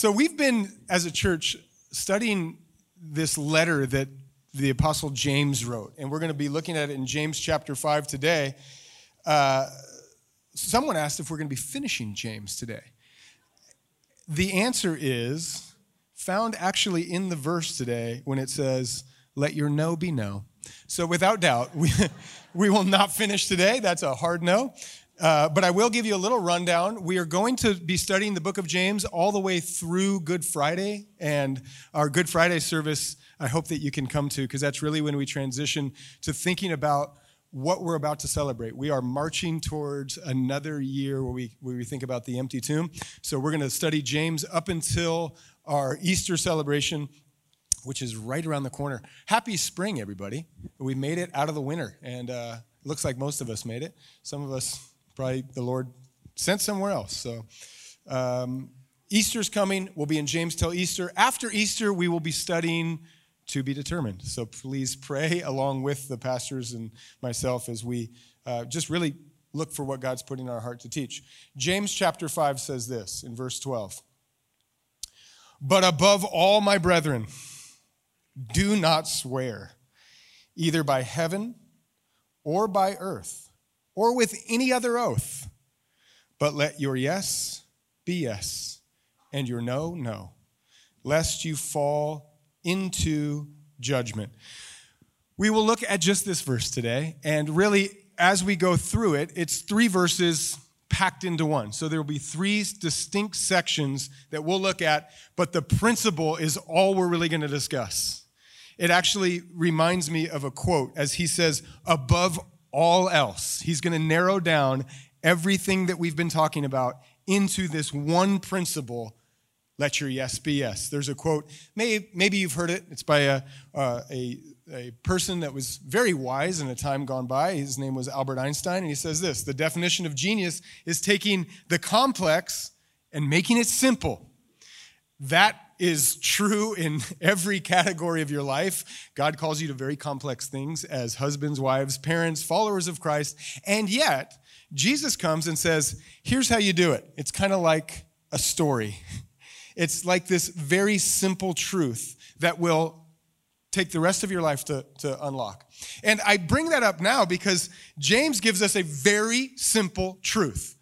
So we've been, as a church, studying this letter that the Apostle James wrote, and we're going to be looking at it in James chapter 5 today. Uh, someone asked if we're going to be finishing James today. The answer is found actually in the verse today when it says, Let your no be no. So, without doubt, we, we will not finish today. That's a hard no. Uh, but I will give you a little rundown. We are going to be studying the book of James all the way through Good Friday. And our Good Friday service, I hope that you can come to, because that's really when we transition to thinking about what we're about to celebrate. We are marching towards another year where we, where we think about the empty tomb. So we're going to study James up until our Easter celebration, which is right around the corner. Happy spring, everybody. We made it out of the winter, and uh, looks like most of us made it. Some of us probably the Lord sent somewhere else. So um, Easter's coming. We'll be in James till Easter. After Easter, we will be studying to be determined. So please pray along with the pastors and myself as we uh, just really look for what God's putting in our heart to teach. James chapter 5 says this in verse 12 But above all, my brethren, do not swear, either by heaven or by earth or with any other oath, but let your yes be yes, and your no, no, lest you fall into judgment. We will look at just this verse today, and really, as we go through it, it's three verses packed into one. So there will be three distinct sections that we'll look at, but the principle is all we're really going to discuss. It actually reminds me of a quote as he says, above all else. He's going to narrow down everything that we've been talking about into this one principle let your yes be yes. There's a quote, maybe, you've heard it. It's by a, a, a person that was very wise in a time gone by. His name was Albert Einstein, and he says this The definition of genius is taking the complex and making it simple. That is true in every category of your life. God calls you to very complex things as husbands, wives, parents, followers of Christ. And yet, Jesus comes and says, Here's how you do it. It's kind of like a story. It's like this very simple truth that will take the rest of your life to, to unlock. And I bring that up now because James gives us a very simple truth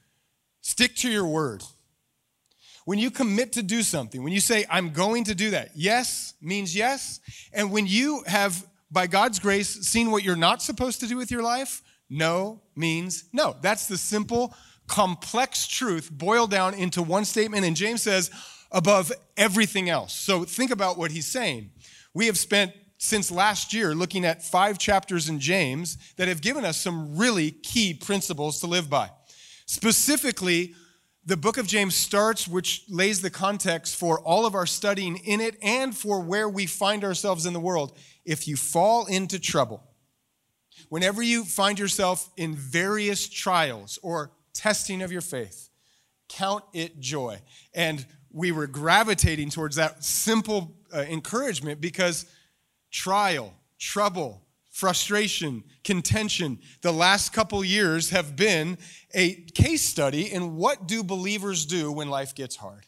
stick to your word. When you commit to do something, when you say, I'm going to do that, yes means yes. And when you have, by God's grace, seen what you're not supposed to do with your life, no means no. That's the simple, complex truth boiled down into one statement. And James says, above everything else. So think about what he's saying. We have spent since last year looking at five chapters in James that have given us some really key principles to live by. Specifically, the book of James starts, which lays the context for all of our studying in it and for where we find ourselves in the world. If you fall into trouble, whenever you find yourself in various trials or testing of your faith, count it joy. And we were gravitating towards that simple uh, encouragement because trial, trouble, frustration, contention, the last couple years have been a case study in what do believers do when life gets hard.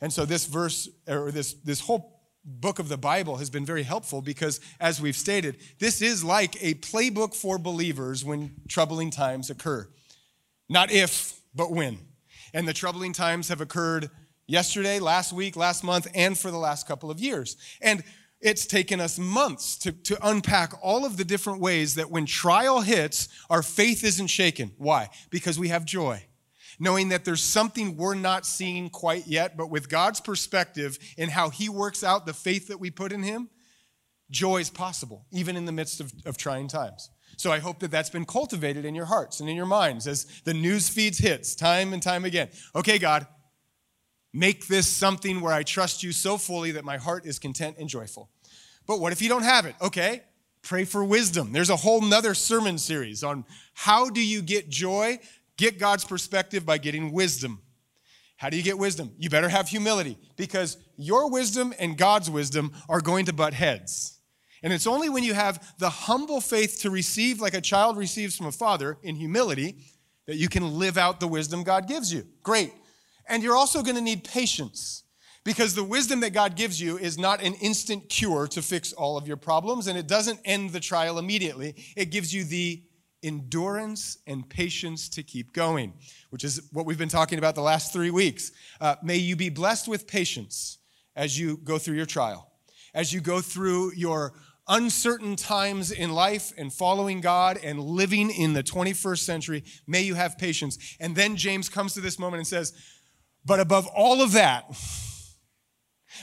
And so this verse or this this whole book of the Bible has been very helpful because as we've stated, this is like a playbook for believers when troubling times occur. Not if, but when. And the troubling times have occurred yesterday, last week, last month, and for the last couple of years. And it's taken us months to, to unpack all of the different ways that when trial hits, our faith isn't shaken. Why? Because we have joy. Knowing that there's something we're not seeing quite yet, but with God's perspective in how He works out the faith that we put in Him, joy is possible, even in the midst of, of trying times. So I hope that that's been cultivated in your hearts and in your minds as the news feeds hits time and time again. Okay, God, Make this something where I trust you so fully that my heart is content and joyful. But what if you don't have it? Okay, pray for wisdom. There's a whole nother sermon series on how do you get joy? Get God's perspective by getting wisdom. How do you get wisdom? You better have humility because your wisdom and God's wisdom are going to butt heads. And it's only when you have the humble faith to receive, like a child receives from a father in humility, that you can live out the wisdom God gives you. Great. And you're also going to need patience Because the wisdom that God gives you is not an instant cure to fix all of your problems, and it doesn't end the trial immediately. It gives you the endurance and patience to keep going, which is what we've been talking about the last three weeks. Uh, may you be blessed with patience as you go through your trial, as you go through your uncertain times in life and following God and living in the 21st century. May you have patience. And then James comes to this moment and says, But above all of that,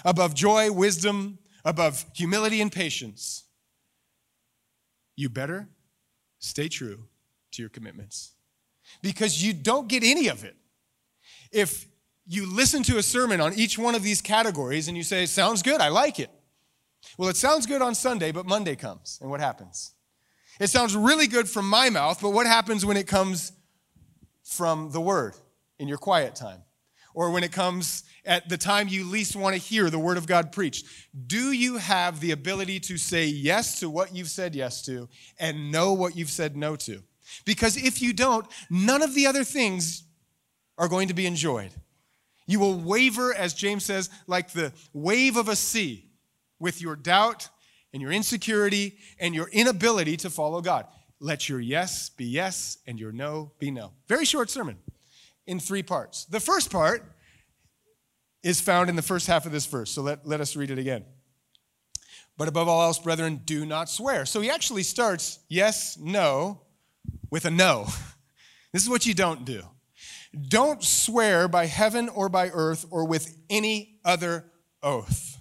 above joy, wisdom, above humility and patience, you better stay true to your commitments because you don't get any of it. If you listen to a sermon on each one of these categories and you say, Sounds good, I like it. Well, it sounds good on Sunday, but Monday comes, and what happens? It sounds really good from my mouth, but what happens when it comes from the Word in your quiet time? Or when it comes at the time you least want to hear the Word of God preached? Do you have the ability to say yes to what you've said yes to and know what you've said no to? Because if you don't, none of the other things are going to be enjoyed. You will waver, as James says, like the wave of a sea with your doubt and your insecurity and your inability to follow God. Let your yes be yes and your no be no. Very short sermon in three parts. The first part is found in the first half of this verse, so let, let us read it again. But above all else, brethren, do not swear. So he actually starts yes, no, with a no. This is what you don't do. Don't swear by heaven or by earth or with any other oath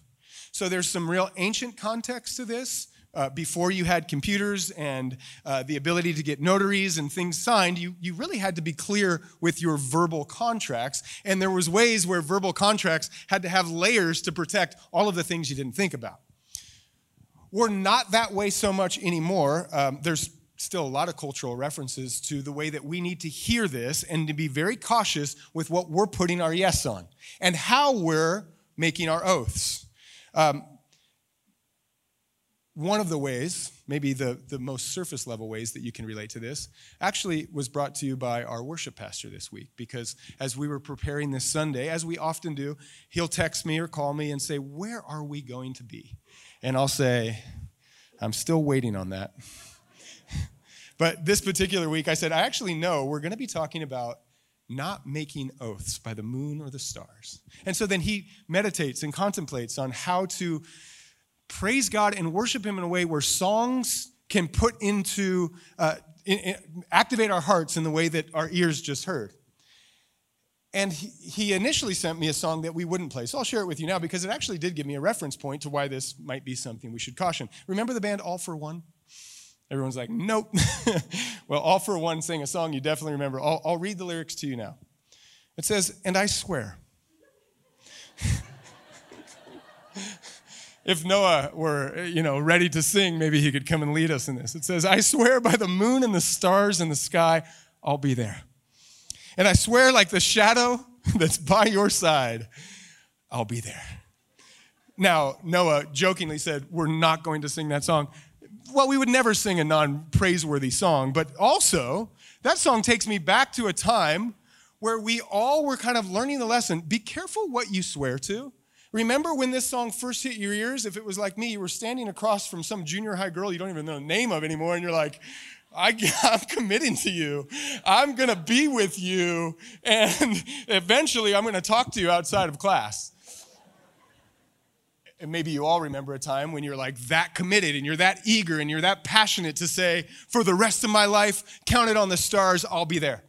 so there's some real ancient context to this. Uh, before you had computers and uh, the ability to get notaries and things signed, you, you really had to be clear with your verbal contracts. And there was ways where verbal contracts had to have layers to protect all of the things you didn't think about. We're not that way so much anymore. Um, there's still a lot of cultural references to the way that we need to hear this and to be very cautious with what we're putting our yes on and how we're making our oaths. Um, one of the ways, maybe the, the most surface level ways that you can relate to this, actually was brought to you by our worship pastor this week. Because as we were preparing this Sunday, as we often do, he'll text me or call me and say, Where are we going to be? And I'll say, I'm still waiting on that. but this particular week, I said, I actually know we're going to be talking about not making oaths by the moon or the stars. And so then he meditates and contemplates on how to praise God and worship Him in a way where songs can put into, uh, in, in, activate our hearts in the way that our ears just heard. And he, he initially sent me a song that we wouldn't play. So I'll share it with you now because it actually did give me a reference point to why this might be something we should caution. Remember the band All-4-One? Everyone's like, nope. well, All-4-One sang a song you definitely remember. I'll, I'll read the lyrics to you now. It says, And I swear. If Noah were, you know, ready to sing, maybe he could come and lead us in this. It says, I swear by the moon and the stars in the sky, I'll be there. And I swear like the shadow that's by your side, I'll be there. Now, Noah jokingly said, We're not going to sing that song well, we would never sing a non praiseworthy song, but also that song takes me back to a time where we all were kind of learning the lesson be careful what you swear to. Remember when this song first hit your ears? If it was like me, you were standing across from some junior high girl you don't even know the name of anymore, and you're like, I, am committing to you. I'm going to be with you. And eventually, I'm going to talk to you outside of class and maybe you all remember a time when you're like that committed and you're that eager and you're that passionate to say, for the rest of my life, count it on the stars, I'll be there.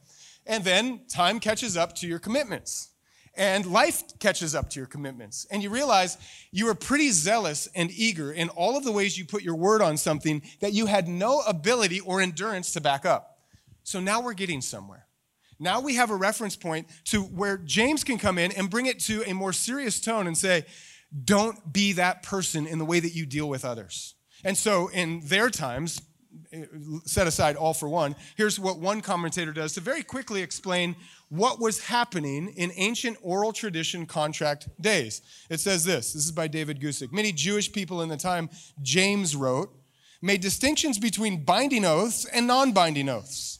And then time catches up to your commitments. And life catches up to your commitments. And you realize you were pretty zealous and eager in all of the ways you put your word on something that you had no ability or endurance to back up. So now we're getting somewhere. Now we have a reference point to where James can come in and bring it to a more serious tone and say, don't be that person in the way that you deal with others. And so, in their times, set aside All-4-One, here's what one commentator does to very quickly explain what was happening in ancient oral tradition contract days. It says this this is by David Guzik. Many Jewish people in the time James wrote made distinctions between binding oaths and non binding oaths.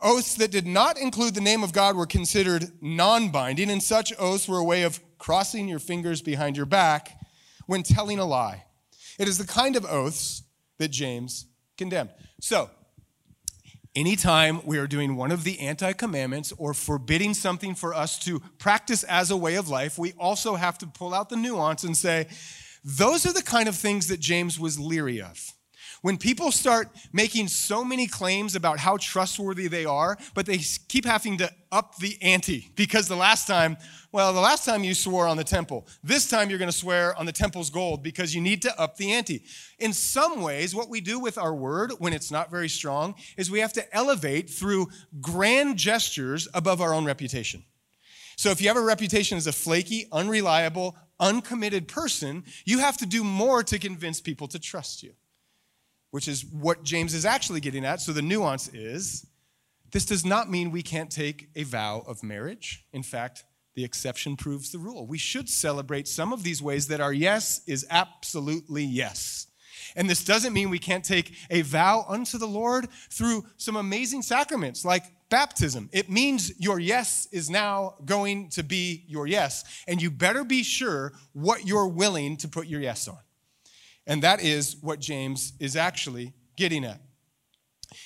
Oaths that did not include the name of God were considered non binding, and such oaths were a way of crossing your fingers behind your back when telling a lie. It is the kind of oaths that James condemned. So, anytime we are doing one of the anti commandments or forbidding something for us to practice as a way of life, we also have to pull out the nuance and say, those are the kind of things that James was leery of. When people start making so many claims about how trustworthy they are, but they keep having to up the ante because the last time, well, the last time you swore on the temple, this time you're going to swear on the temple's gold because you need to up the ante. In some ways, what we do with our word when it's not very strong is we have to elevate through grand gestures above our own reputation. So if you have a reputation as a flaky, unreliable, uncommitted person, you have to do more to convince people to trust you which is what James is actually getting at. So the nuance is this does not mean we can't take a vow of marriage. In fact, the exception proves the rule. We should celebrate some of these ways that our yes is absolutely yes. And this doesn't mean we can't take a vow unto the Lord through some amazing sacraments like baptism. It means your yes is now going to be your yes. And you better be sure what you're willing to put your yes on. And that is what James is actually getting at.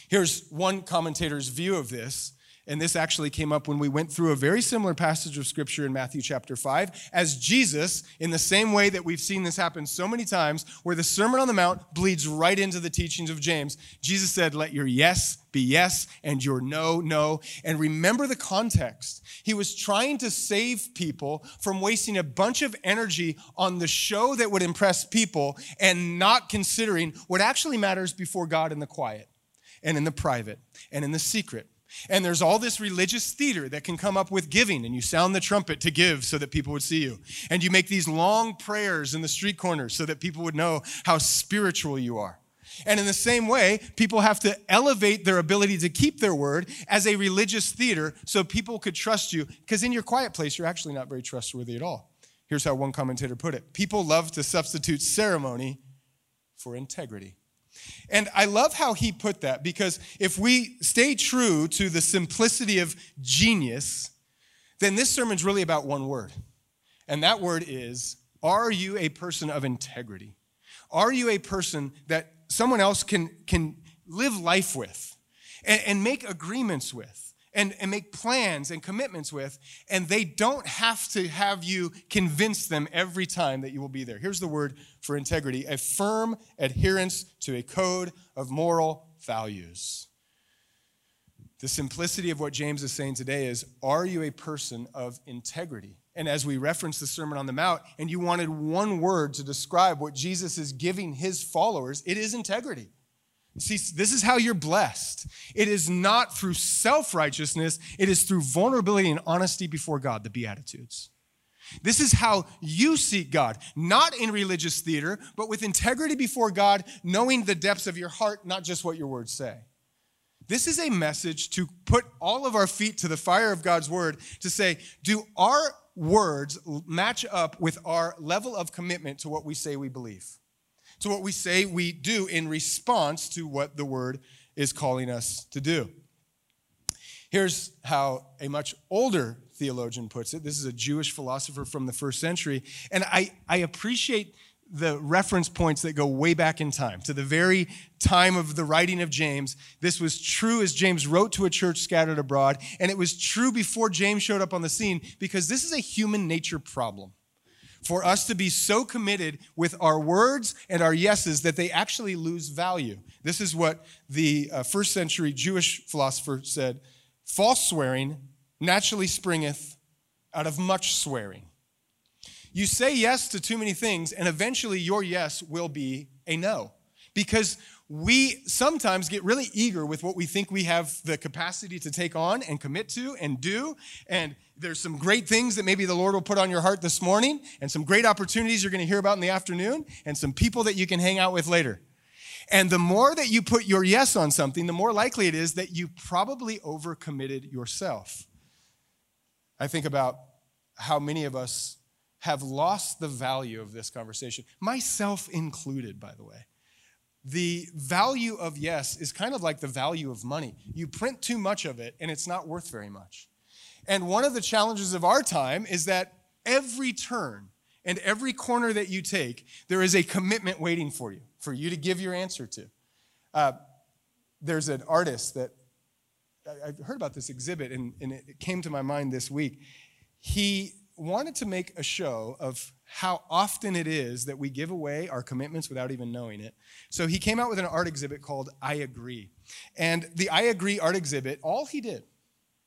Here's one commentator's view of this. And this actually came up when we went through a very similar passage of scripture in Matthew chapter 5, as Jesus, in the same way that we've seen this happen so many times, where the Sermon on the Mount bleeds right into the teachings of James. Jesus said, Let your yes be yes and your no, no. And remember the context. He was trying to save people from wasting a bunch of energy on the show that would impress people and not considering what actually matters before God in the quiet and in the private and in the secret. And there's all this religious theater that can come up with giving, and you sound the trumpet to give so that people would see you. And you make these long prayers in the street corners so that people would know how spiritual you are. And in the same way, people have to elevate their ability to keep their word as a religious theater so people could trust you, because in your quiet place, you're actually not very trustworthy at all. Here's how one commentator put it People love to substitute ceremony for integrity. And I love how he put that because if we stay true to the simplicity of genius, then this sermon's really about one word. And that word is Are you a person of integrity? Are you a person that someone else can, can live life with and, and make agreements with? And, and make plans and commitments with, and they don't have to have you convince them every time that you will be there. Here's the word for integrity a firm adherence to a code of moral values. The simplicity of what James is saying today is Are you a person of integrity? And as we reference the Sermon on the Mount, and you wanted one word to describe what Jesus is giving his followers, it is integrity. See, this is how you're blessed. It is not through self righteousness, it is through vulnerability and honesty before God, the Beatitudes. This is how you seek God, not in religious theater, but with integrity before God, knowing the depths of your heart, not just what your words say. This is a message to put all of our feet to the fire of God's word to say, do our words match up with our level of commitment to what we say we believe? To what we say we do in response to what the word is calling us to do. Here's how a much older theologian puts it. This is a Jewish philosopher from the first century. And I, I appreciate the reference points that go way back in time to the very time of the writing of James. This was true as James wrote to a church scattered abroad, and it was true before James showed up on the scene because this is a human nature problem. For us to be so committed with our words and our yeses that they actually lose value. This is what the uh, first century Jewish philosopher said false swearing naturally springeth out of much swearing. You say yes to too many things, and eventually your yes will be a no. Because we sometimes get really eager with what we think we have the capacity to take on and commit to and do. And there's some great things that maybe the Lord will put on your heart this morning, and some great opportunities you're going to hear about in the afternoon, and some people that you can hang out with later. And the more that you put your yes on something, the more likely it is that you probably overcommitted yourself. I think about how many of us have lost the value of this conversation, myself included, by the way. The value of yes is kind of like the value of money. You print too much of it, and it's not worth very much. And one of the challenges of our time is that every turn and every corner that you take, there is a commitment waiting for you, for you to give your answer to. Uh, there's an artist that I, I heard about this exhibit, and, and it came to my mind this week. He wanted to make a show of how often it is that we give away our commitments without even knowing it. So he came out with an art exhibit called I Agree. And the I Agree art exhibit, all he did,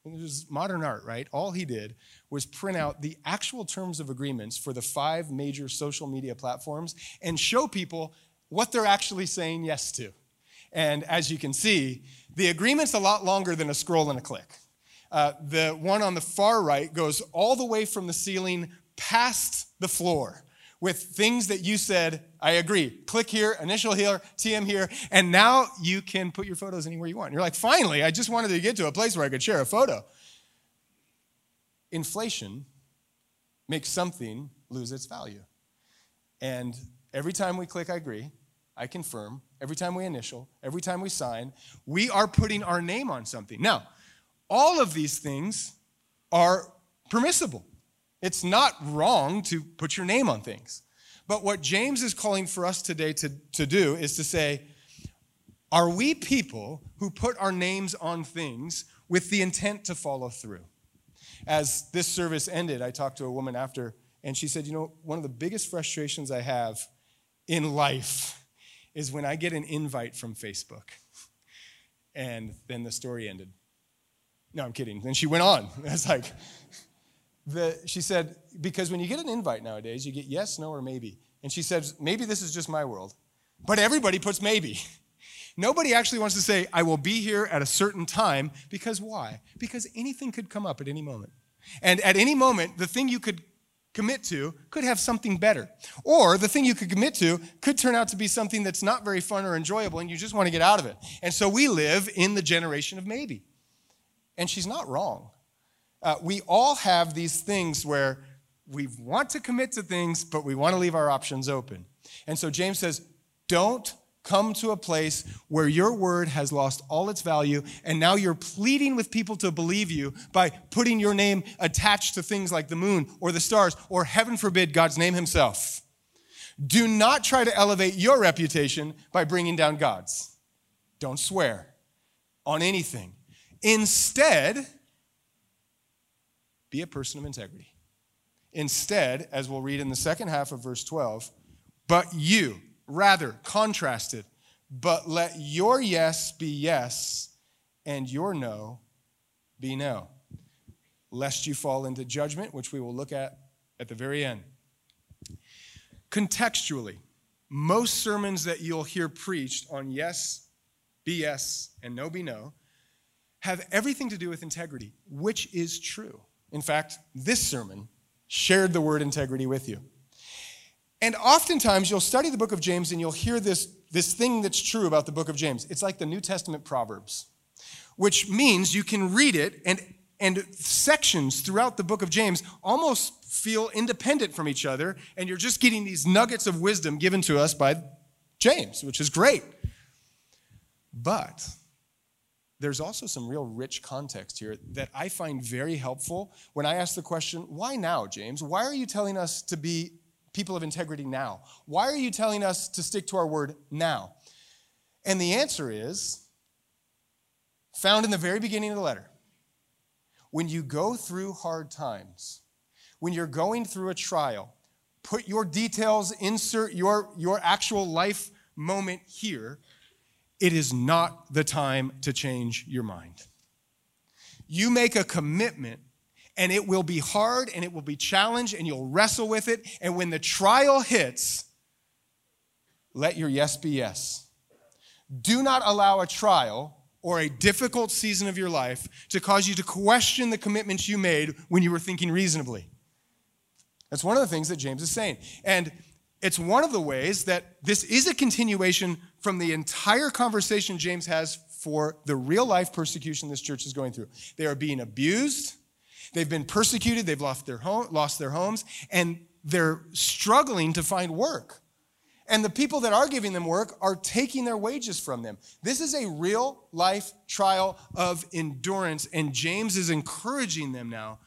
it is modern art, right? All he did was print out the actual terms of agreements for the five major social media platforms and show people what they're actually saying yes to. And as you can see, the agreement's a lot longer than a scroll and a click. Uh, the one on the far right goes all the way from the ceiling past the floor with things that you said, I agree. Click here, initial here, TM here, and now you can put your photos anywhere you want. You're like, finally, I just wanted to get to a place where I could share a photo. Inflation makes something lose its value. And every time we click I agree, I confirm, every time we initial, every time we sign, we are putting our name on something. Now, all of these things are permissible. It's not wrong to put your name on things. But what James is calling for us today to, to do is to say, are we people who put our names on things with the intent to follow through? As this service ended, I talked to a woman after, and she said, You know, one of the biggest frustrations I have in life is when I get an invite from Facebook. And then the story ended. No, I'm kidding. Then she went on. It's like, the, she said, because when you get an invite nowadays, you get yes, no, or maybe. And she says, maybe this is just my world, but everybody puts maybe. Nobody actually wants to say, I will be here at a certain time, because why? Because anything could come up at any moment. And at any moment, the thing you could commit to could have something better. Or the thing you could commit to could turn out to be something that's not very fun or enjoyable, and you just want to get out of it. And so we live in the generation of maybe. And she's not wrong. Uh, we all have these things where we want to commit to things, but we want to leave our options open. And so James says, don't come to a place where your word has lost all its value and now you're pleading with people to believe you by putting your name attached to things like the moon or the stars or heaven forbid God's name himself. Do not try to elevate your reputation by bringing down God's. Don't swear on anything. Instead, be a person of integrity. Instead, as we'll read in the second half of verse 12, but you, rather, contrasted, but let your yes be yes and your no be no, lest you fall into judgment, which we will look at at the very end. Contextually, most sermons that you'll hear preached on yes, be yes, and no be no have everything to do with integrity, which is true. In fact, this sermon shared the word integrity with you. And oftentimes you'll study the book of James and you'll hear this, this thing that's true about the book of James. It's like the New Testament Proverbs, which means you can read it and, and sections throughout the book of James almost feel independent from each other, and you're just getting these nuggets of wisdom given to us by James, which is great. But there's also some real rich context here that I find very helpful when I ask the question, why now, James? Why are you telling us to be people of integrity now? Why are you telling us to stick to our word now? And the answer is found in the very beginning of the letter. When you go through hard times, when you're going through a trial, put your details, insert your, your actual life moment here it is not the time to change your mind. You make a commitment, and it will be hard and it will be challenged, and you'll wrestle with it. And when the trial hits, let your yes be yes. Do not allow a trial or a difficult season of your life to cause you to question the commitments you made when you were thinking reasonably. That's one of the things that James is saying. And it's one of the ways that this is a continuation from the entire conversation James has for the real life persecution this church is going through. They are being abused, they've been persecuted, they've lost their, home, lost their homes, and they're struggling to find work. And the people that are giving them work are taking their wages from them. This is a real life trial of endurance, and James is encouraging them now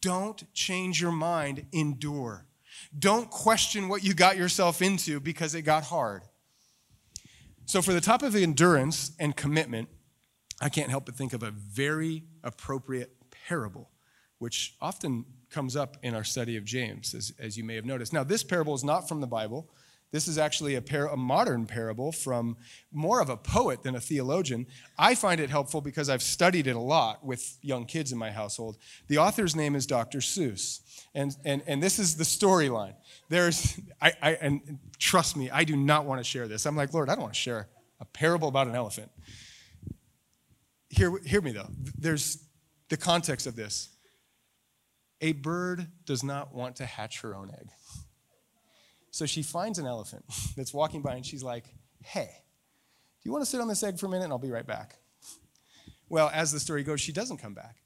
Don't change your mind, endure. Don't question what you got yourself into because it got hard. So, for the top of endurance and commitment, I can't help but think of a very appropriate parable, which often comes up in our study of James, as, as you may have noticed. Now, this parable is not from the Bible. This is actually a, par- a, modern parable from more of a poet than a theologian. I find it helpful because I've studied it a lot with young kids in my household. The author's name is Dr. Seuss. And, and, and this is the storyline. There's, I, I, and trust me, I do not want to share this. I'm like, Lord, I don't want to share a parable about an elephant. Hear, hear me though. There's the context of this. A bird does not want to hatch her own egg. So she finds an elephant that's walking by and she's like, hey, do you want to sit on this egg for a minute and I'll be right back? Well, as the story goes, she doesn't come back,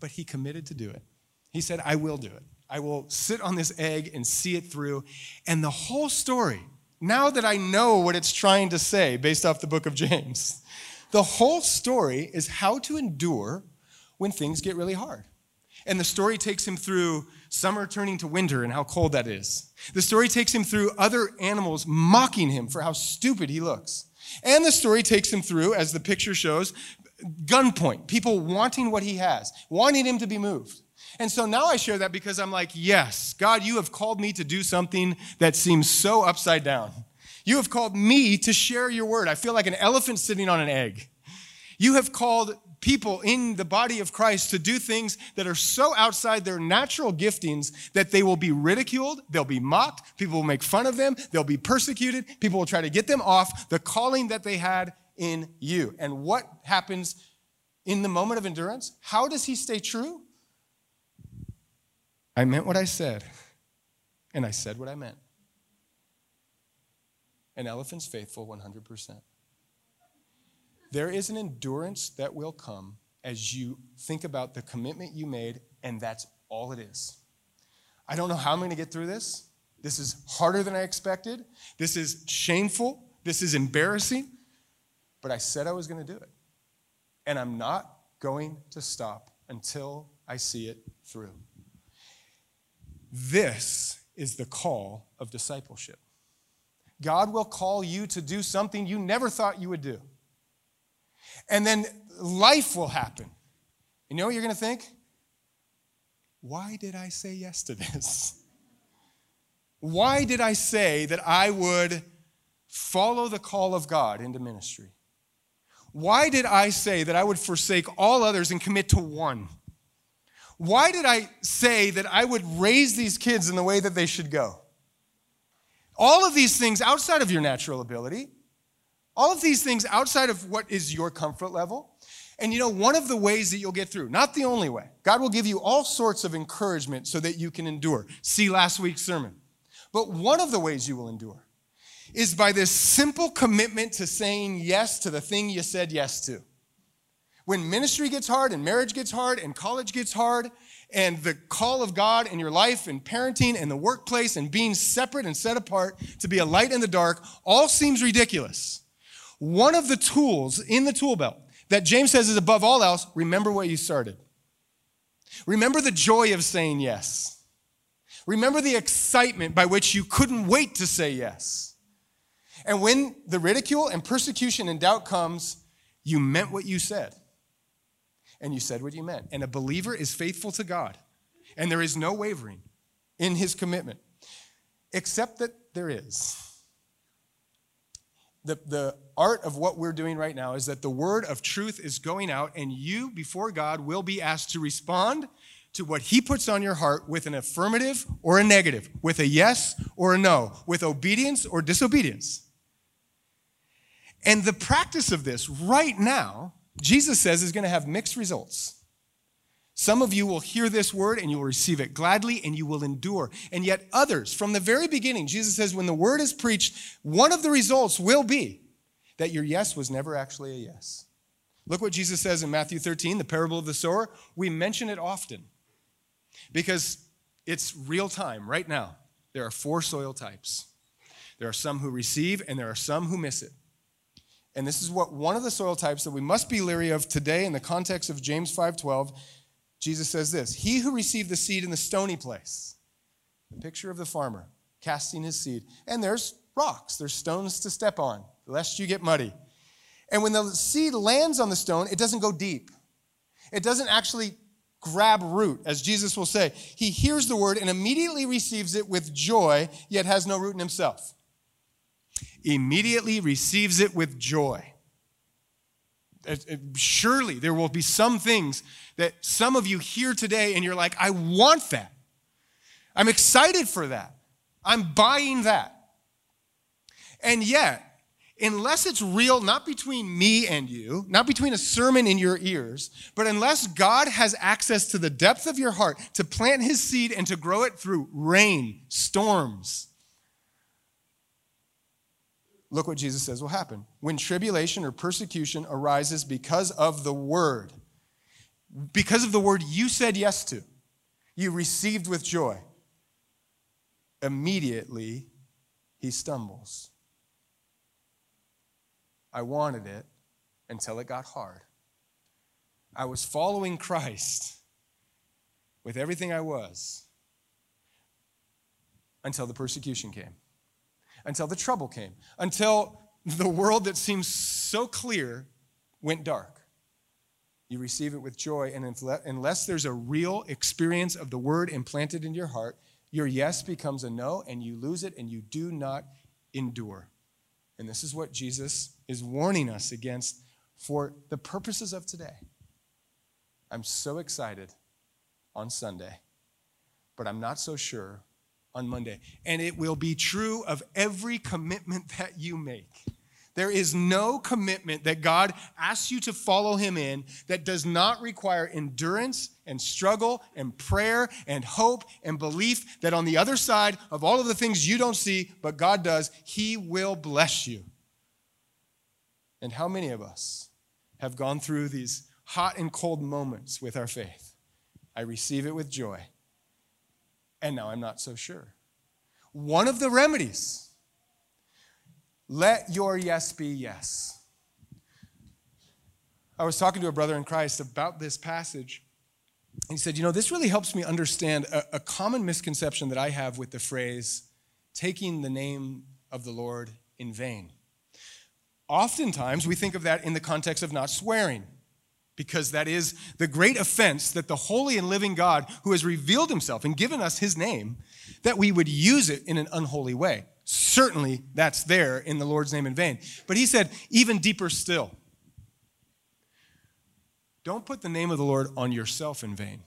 but he committed to do it. He said, I will do it. I will sit on this egg and see it through. And the whole story, now that I know what it's trying to say based off the book of James, the whole story is how to endure when things get really hard. And the story takes him through summer turning to winter and how cold that is. The story takes him through other animals mocking him for how stupid he looks. And the story takes him through, as the picture shows, gunpoint, people wanting what he has, wanting him to be moved. And so now I share that because I'm like, yes, God, you have called me to do something that seems so upside down. You have called me to share your word. I feel like an elephant sitting on an egg. You have called people in the body of Christ to do things that are so outside their natural giftings that they will be ridiculed, they'll be mocked, people will make fun of them, they'll be persecuted, people will try to get them off the calling that they had in you. And what happens in the moment of endurance? How does he stay true? I meant what I said, and I said what I meant. An elephant's faithful 100%. There is an endurance that will come as you think about the commitment you made, and that's all it is. I don't know how I'm going to get through this. This is harder than I expected. This is shameful. This is embarrassing. But I said I was going to do it. And I'm not going to stop until I see it through. This is the call of discipleship. God will call you to do something you never thought you would do. And then life will happen. You know what you're going to think? Why did I say yes to this? Why did I say that I would follow the call of God into ministry? Why did I say that I would forsake all others and commit to one? Why did I say that I would raise these kids in the way that they should go? All of these things outside of your natural ability, all of these things outside of what is your comfort level. And you know, one of the ways that you'll get through, not the only way, God will give you all sorts of encouragement so that you can endure. See last week's sermon. But one of the ways you will endure is by this simple commitment to saying yes to the thing you said yes to. When ministry gets hard and marriage gets hard and college gets hard and the call of God in your life and parenting and the workplace and being separate and set apart to be a light in the dark all seems ridiculous. One of the tools in the tool belt that James says is above all else, remember what you started. Remember the joy of saying yes. Remember the excitement by which you couldn't wait to say yes. And when the ridicule and persecution and doubt comes, you meant what you said and you said what you meant. And a believer is faithful to God, and there is no wavering in his commitment, except that there is. The, the art of what we're doing right now is that the word of truth is going out, and you, before God, will be asked to respond to what He puts on your heart with an affirmative or a negative, with a yes or a no, with obedience or disobedience. And the practice of this right now Jesus says is going to have mixed results. Some of you will hear this word and you will receive it gladly and you will endure. And yet, others, from the very beginning, Jesus says, when the word is preached, one of the results will be that your yes was never actually a yes. Look what Jesus says in Matthew 13, the parable of the sower. We mention it often because it's real time right now. There are four soil types there are some who receive, and there are some who miss it. And this is what one of the soil types that we must be leery of today in the context of James 5:12 Jesus says this He who received the seed in the stony place, the picture of the farmer casting his seed, and there's rocks, there's stones to step on, lest you get muddy. And when the seed lands on the stone, it doesn't go deep. It doesn't actually grab root, as Jesus will say. He hears the word and immediately receives it with joy, yet has no root in himself. Immediately receives it with joy. Uh, uh, surely there will be some things that some of you hear today and you're like, I want that. I'm excited for that. I'm buying that. And yet, unless it's real, not between me and you, not between a sermon in your ears, but unless God has access to the depth of your heart to plant his seed and to grow it through rain, storms, look what Jesus says will happen. When tribulation or persecution arises because of the word, because of the word you said yes to, you received with joy, immediately he stumbles. I wanted it until it got hard. I was following Christ with everything I was until the persecution came, until the trouble came, until the world that seems so clear went dark. You receive it with joy, and unless there's a real experience of the word implanted in your heart, your yes becomes a no, and you lose it, and you do not endure. And this is what Jesus is warning us against for the purposes of today. I'm so excited on Sunday, but I'm not so sure on Monday. And it will be true of every commitment that you make. There is no commitment that God asks you to follow Him in that does not require endurance and struggle and prayer and hope and belief that on the other side of all of the things you don't see, but God does, He will bless you. And how many of us have gone through these hot and cold moments with our faith? I receive it with joy, and now I'm not so sure. One of the remedies let your yes be yes. I was talking to a brother in Christ about this passage. He said, You know, this really helps me understand a, a, common misconception that I have with the phrase, taking the name of the Lord in vain. Oftentimes, we think of that in the context of not swearing, because that is the great offense that the holy and living God, who has revealed himself and given us his name, that we would use it in an unholy way. Certainly, that's there in the Lord's name in vain. But he said, even deeper still, don't put the name of the Lord on yourself in vain.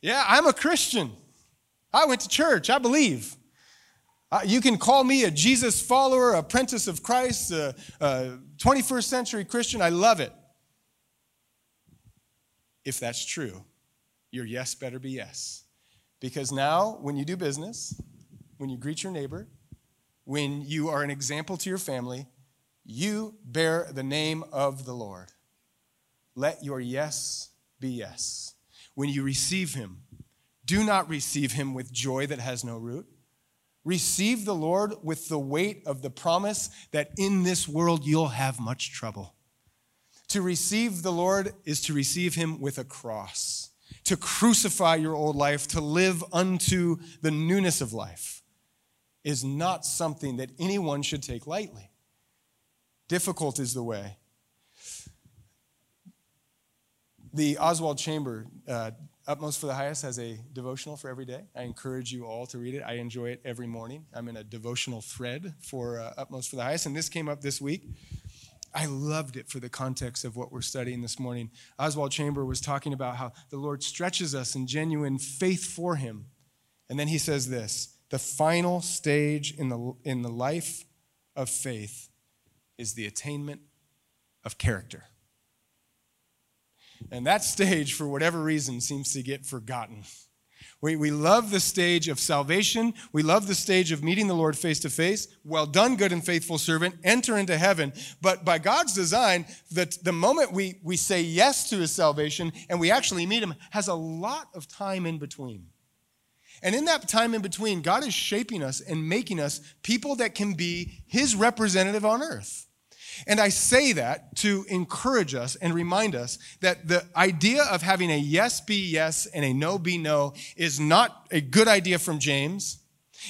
Yeah, I'm a Christian. I went to church. I believe. Uh, you can call me a Jesus follower, apprentice of Christ, a, a 21st century Christian. I love it. If that's true, your yes better be yes. Because now, when you do business, when you greet your neighbor, when you are an example to your family, you bear the name of the Lord. Let your yes be yes. When you receive him, do not receive him with joy that has no root. Receive the Lord with the weight of the promise that in this world you'll have much trouble. To receive the Lord is to receive him with a cross, to crucify your old life, to live unto the newness of life is not something that anyone should take lightly. Difficult is the way. The Oswald Chamber, uh, Utmost for the Highest, has a devotional for every day. I encourage you all to read it. I enjoy it every morning. I'm in a devotional thread for uh, Utmost for the Highest, and this came up this week. I loved it for the context of what we're studying this morning. Oswald Chamber was talking about how the Lord stretches us in genuine faith for Him. And then he says this the final stage in the, in the life of faith is the attainment of character. And that stage, for whatever reason, seems to get forgotten. We, we love the stage of salvation. We love the stage of meeting the Lord face to face. Well done, good and faithful servant. Enter into heaven. But by God's design, the, the moment we, we say yes to his salvation and we actually meet him has a lot of time in between. And in that time in between, God is shaping us and making us people that can be His representative on earth. And I say that to encourage us and remind us that the idea of having a yes be yes and a no be no is not a good idea from James.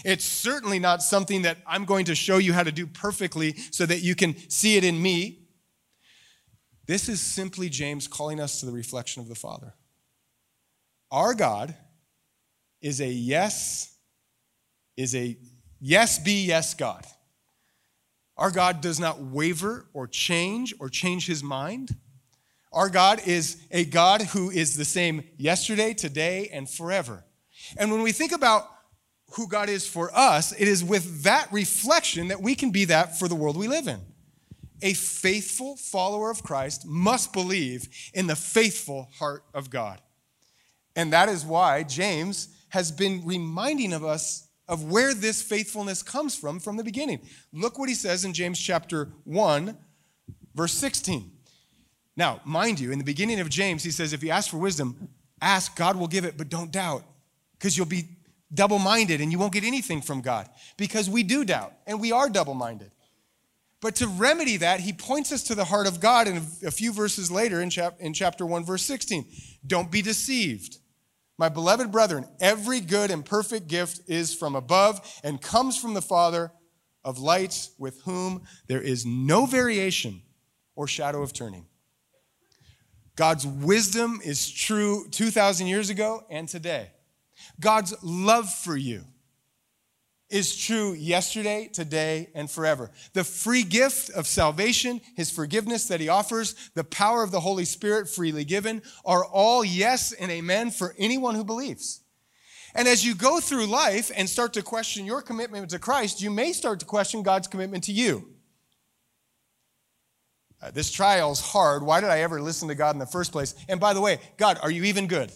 It's certainly not something that I'm going to show you how to do perfectly so that you can see it in me. This is simply James calling us to the reflection of the Father. Our God is a yes, is a yes be yes God. Our God does not waver or change or change his mind. Our God is a God who is the same yesterday, today, and forever. And when we think about who God is for us, it is with that reflection that we can be that for the world we live in. A faithful follower of Christ must believe in the faithful heart of God. And that is why James has been reminding of us of where this faithfulness comes from from the beginning. Look what he says in James chapter 1, verse 16. Now, mind you, in the beginning of James, he says, if you ask for wisdom, ask, God will give it, but don't doubt, because you'll be double minded and you won't get anything from God, because we do doubt and we are double minded. But to remedy that, he points us to the heart of God in a few verses later in, chap- in chapter 1, verse 16. Don't be deceived. My beloved brethren, every good and perfect gift is from above and comes from the Father of lights, with whom there is no variation or shadow of turning. God's wisdom is true 2,000 years ago and today. God's love for you is true yesterday, today, and forever. The free gift of salvation, his forgiveness that he offers, the power of the Holy Spirit freely given are all yes and amen for anyone who believes. And as you go through life and start to question your commitment to Christ, you may start to question God's commitment to you. Uh, this trial is hard. Why did I ever listen to God in the first place? And by the way, God, are you even good?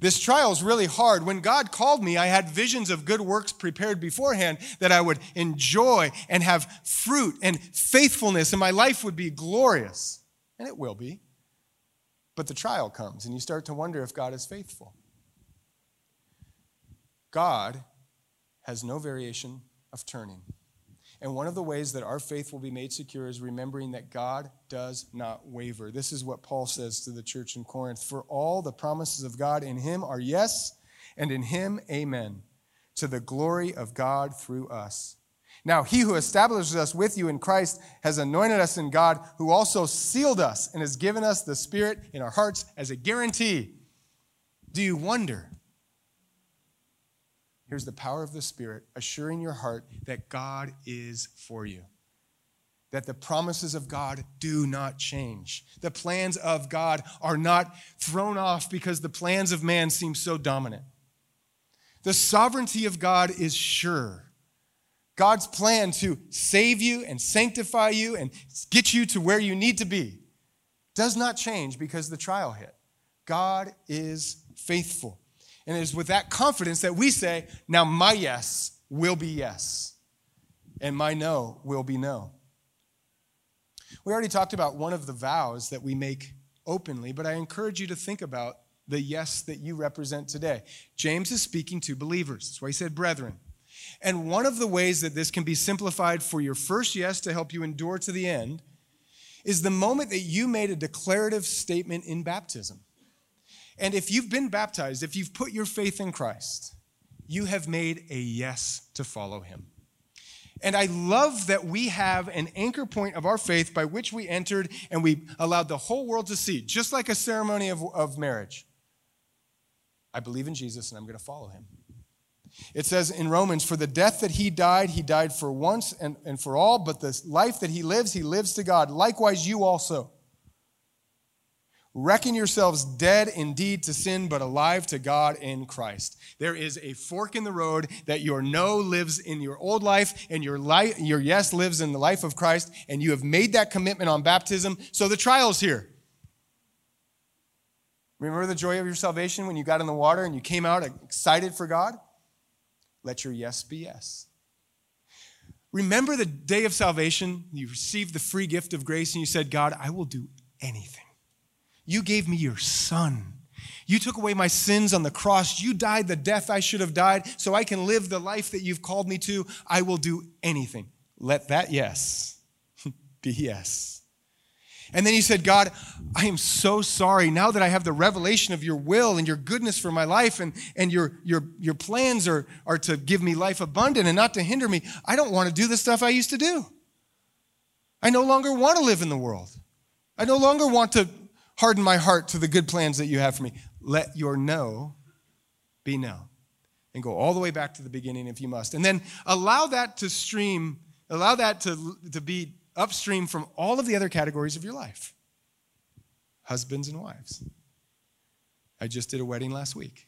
This trial is really hard. When God called me, I had visions of good works prepared beforehand that I would enjoy and have fruit and faithfulness, and my life would be glorious. And it will be. But the trial comes, and you start to wonder if God is faithful. God has no variation of turning. And one of the ways that our faith will be made secure is remembering that God does not waver. This is what Paul says to the church in Corinth For all the promises of God in him are yes, and in him, amen, to the glory of God through us. Now, he who establishes us with you in Christ has anointed us in God, who also sealed us and has given us the Spirit in our hearts as a guarantee. Do you wonder Here's the power of the Spirit assuring your heart that God is for you. That the promises of God do not change. The plans of God are not thrown off because the plans of man seem so dominant. The sovereignty of God is sure. God's plan to save you and sanctify you and get you to where you need to be does not change because the trial hit. God is faithful. And it is with that confidence that we say, now my yes will be yes, and my no will be no. We already talked about one of the vows that we make openly, but I encourage you to think about the yes that you represent today. James is speaking to believers. That's why he said brethren. And one of the ways that this can be simplified for your first yes to help you endure to the end is the moment that you made a declarative statement in baptism. And if you've been baptized, if you've put your faith in Christ, you have made a yes to follow him. And I love that we have an anchor point of our faith by which we entered and we allowed the whole world to see, just like a ceremony of, of marriage. I believe in Jesus and I'm going to follow him. It says in Romans, For the death that he died, he died for once and, and for all, but the life that he lives, he lives to God. Likewise, you also. Reckon yourselves dead indeed to sin, but alive to God in Christ. There is a fork in the road that your no lives in your old life and your, life, your yes lives in the life of Christ, and you have made that commitment on baptism. So the trial's here. Remember the joy of your salvation when you got in the water and you came out excited for God? Let your yes be yes. Remember the day of salvation, you received the free gift of grace, and you said, God, I will do anything you gave me your son. You took away my sins on the cross. You died the death I should have died so I can live the life that you've called me to. I will do anything. Let that yes be yes. And then he said, God, I am so sorry now that I have the revelation of your will and your goodness for my life, and, and your, your, your plans are, are to give me life abundant and not to hinder me. I don't want to do the stuff I used to do. I no longer want to live in the world. I no longer want to harden my heart to the good plans that you have for me. Let your no be no. And go all the way back to the beginning if you must. And then allow that to stream, allow that to, to be upstream from all of the other categories of your life husbands and wives. I just did a wedding last week.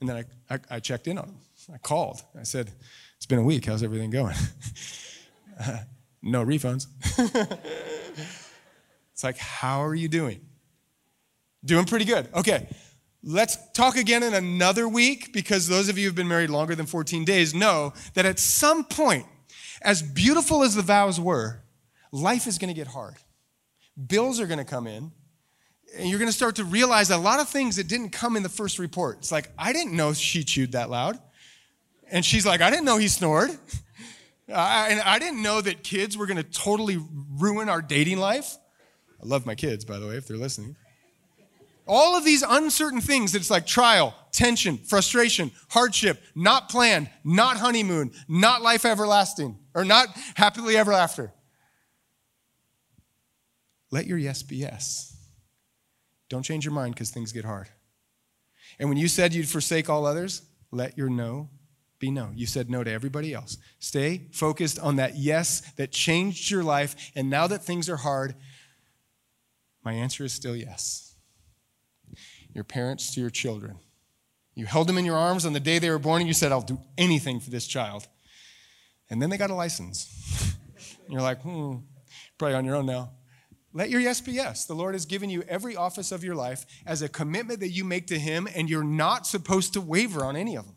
And then I, I, I checked in on them. I called. I said, It's been a week. How's everything going? uh, no refunds. it's like, How are you doing? Doing pretty good. Okay. Let's talk again in another week because those of you who've been married longer than 14 days know that at some point, as beautiful as the vows were, life is going to get hard. Bills are going to come in, and you're going to start to realize a lot of things that didn't come in the first report. It's like, I didn't know she chewed that loud. And she's like, I didn't know he snored. I, and I didn't know that kids were going to totally ruin our dating life. I love my kids, by the way, if they're listening. All of these uncertain things, it's like trial, tension, frustration, hardship, not planned, not honeymoon, not life everlasting, or not happily ever after. Let your yes be yes. Don't change your mind because things get hard. And when you said you'd forsake all others, let your no be no. You said no to everybody else. Stay focused on that yes that changed your life. And now that things are hard, my answer is still yes your parents to your children. You held them in your arms on the day they were born and you said, I'll do anything for this child. And then they got a license. you're like, hmm, probably on your own now. Let your yes be yes. The Lord has given you every office of your life as a commitment that you make to Him, and you're not supposed to waver on any of them.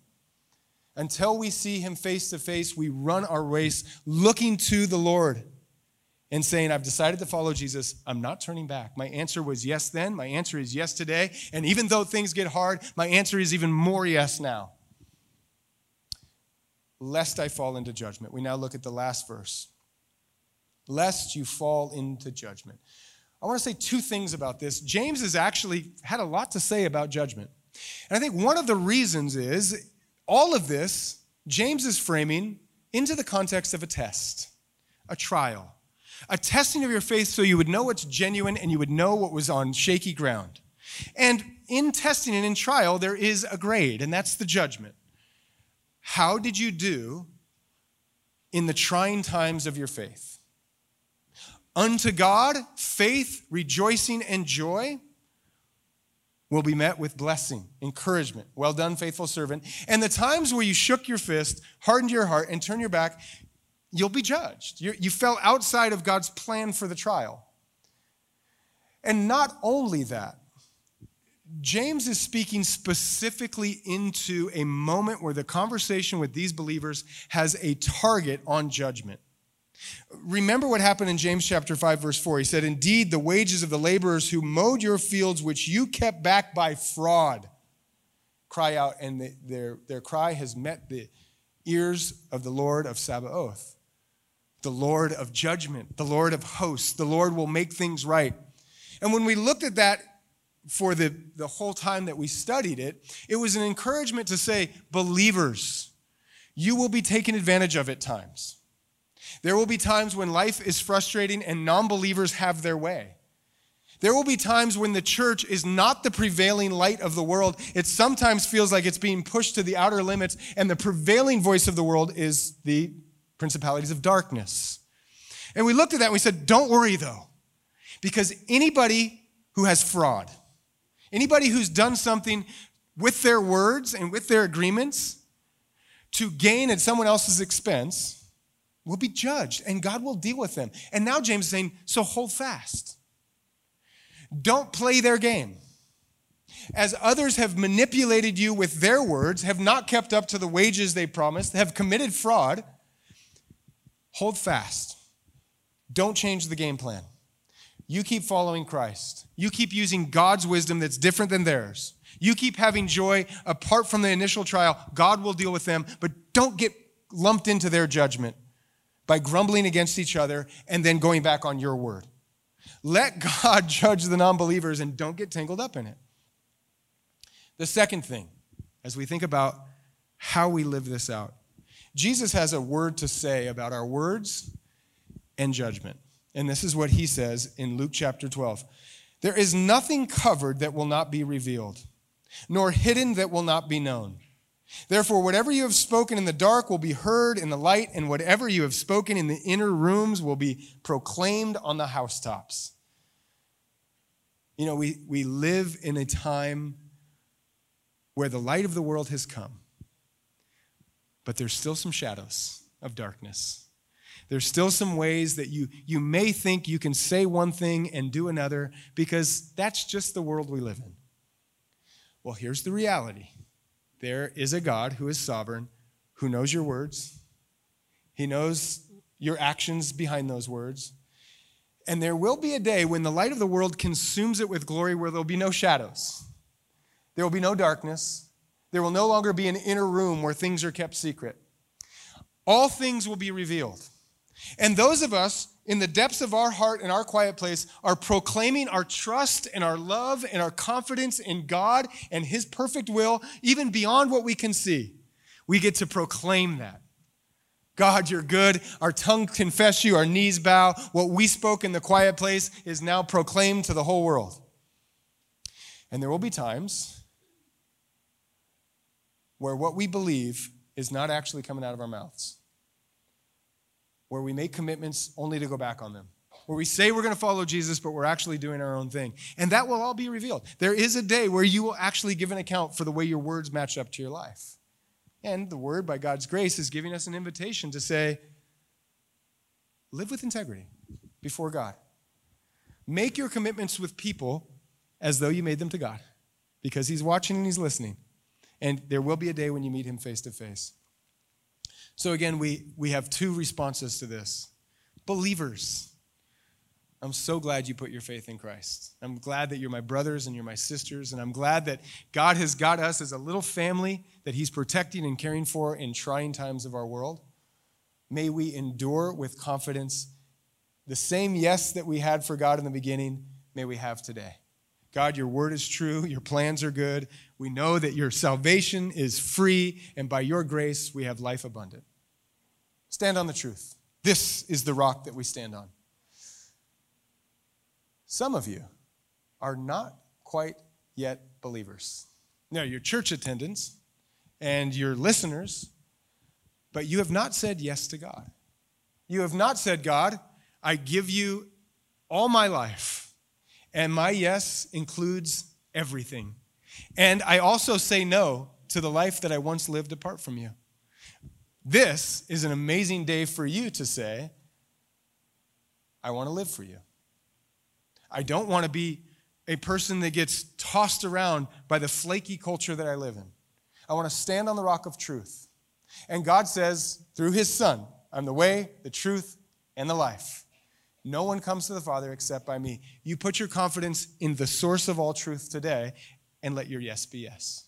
Until we see Him face to face, we run our race looking to the Lord and saying, I've decided to follow Jesus, I'm not turning back. My answer was yes then. My answer is yes today. And even though things get hard, my answer is even more yes now. Lest I fall into judgment. We now look at the last verse. Lest you fall into judgment. I want to say two things about this. James has actually had a lot to say about judgment. And I think one of the reasons is all of this, James is framing into the context of a test, a trial a testing of your faith so you would know what's genuine and you would know what was on shaky ground. And in testing and in trial, there is a grade, and that's the judgment. How did you do in the trying times of your faith? Unto God, faith, rejoicing, and joy will be met with blessing, encouragement. Well done, faithful servant. And the times where you shook your fist, hardened your heart, and turned your back, you'll be judged. You, you fell outside of God's plan for the trial. And not only that, James is speaking specifically into a moment where the conversation with these believers has a target on judgment. Remember what happened in James chapter 5 verse 4. He said, "Indeed, the wages of the laborers who mowed your fields which you kept back by fraud cry out and the, their, their cry has met the ears of the Lord of Sabaoth." The Lord of judgment, the Lord of hosts. The Lord will make things right. And when we looked at that for the, the whole time that we studied it, it was an encouragement to say, believers, you will be taken advantage of at times. There will be times when life is frustrating and non believers have their way. There will be times when the church is not the prevailing light of the world. It sometimes feels like it's being pushed to the outer limits, and the prevailing voice of the world is the principalities of darkness. And we looked at that and we said, don't worry though, because anybody who has fraud, anybody who's done something with their words and with their agreements to gain at someone else's expense will be judged and God will deal with them. And now James is saying, so hold fast. Don't play their game. As others have manipulated you with their words, have not kept up to the wages they promised, have committed fraud, Hold fast. Don't change the game plan. You keep following Christ. You keep using God's wisdom that's different than theirs. You keep having joy apart from the initial trial. God will deal with them, but don't get lumped into their judgment by grumbling against each other and then going back on your word. Let God judge the non believers and don't get tangled up in it. The second thing, as we think about how we live this out, Jesus has a word to say about our words and judgment. And this is what he says in Luke chapter 12 There is nothing covered that will not be revealed, nor hidden that will not be known. Therefore, whatever you have spoken in the dark will be heard in the light, and whatever you have spoken in the inner rooms will be proclaimed on the housetops. You know, we, we live in a time where the light of the world has come, but there's still some shadows of darkness. There's still some ways that you, you may think you can say one thing and do another because that's just the world we live in. Well, here's the reality there is a God who is sovereign, who knows your words, He knows your actions behind those words. And there will be a day when the light of the world consumes it with glory where there'll be no shadows. There will be no darkness. There will no longer be an inner room where things are kept secret. All things will be revealed. And those of us in the depths of our heart and our quiet place are proclaiming our trust and our love and our confidence in God and His perfect will, even beyond what we can see. We get to proclaim that. God, you're good. Our tongue confess you, our knees bow. What we spoke in the quiet place is now proclaimed to the whole world. And there will be times where what we believe is not actually coming out of our mouths where we make commitments only to go back on them, where we say we're going to follow Jesus, but we're actually doing our own thing. And that will all be revealed. There is a day where you will actually give an account for the way your words match up to your life. And the word, by God's grace, is giving us an invitation to say, live with integrity before God. Make your commitments with people as though you made them to God, because He's watching and He's listening. And there will be a day when you meet Him face to face. So, again, we, we have two responses to this. Believers, I'm so glad you put your faith in Christ. I'm glad that you're my brothers and you're my sisters, and I'm glad that God has got us as a little family that He's protecting and caring for in trying times of our world. May we endure with confidence the same yes that we had for God in the beginning, may we have today. God, your word is true, your plans are good. We know that your salvation is free, and by your grace, we have life abundant. Stand on the truth. This is the rock that we stand on. Some of you are not quite yet believers. Now, your church attendants and your listeners, but you have not said yes to God. You have not said, God, I give you all my life, and my yes includes everything. And I also say no to the life that I once lived apart from you. This is an amazing day for you to say, I want to live for you. I don't want to be a person that gets tossed around by the flaky culture that I live in. I want to stand on the rock of truth. And God says, through his Son, I'm the way, the truth, and the life. No one comes to the Father except by me. You put your confidence in the source of all truth today and let your yes be yes.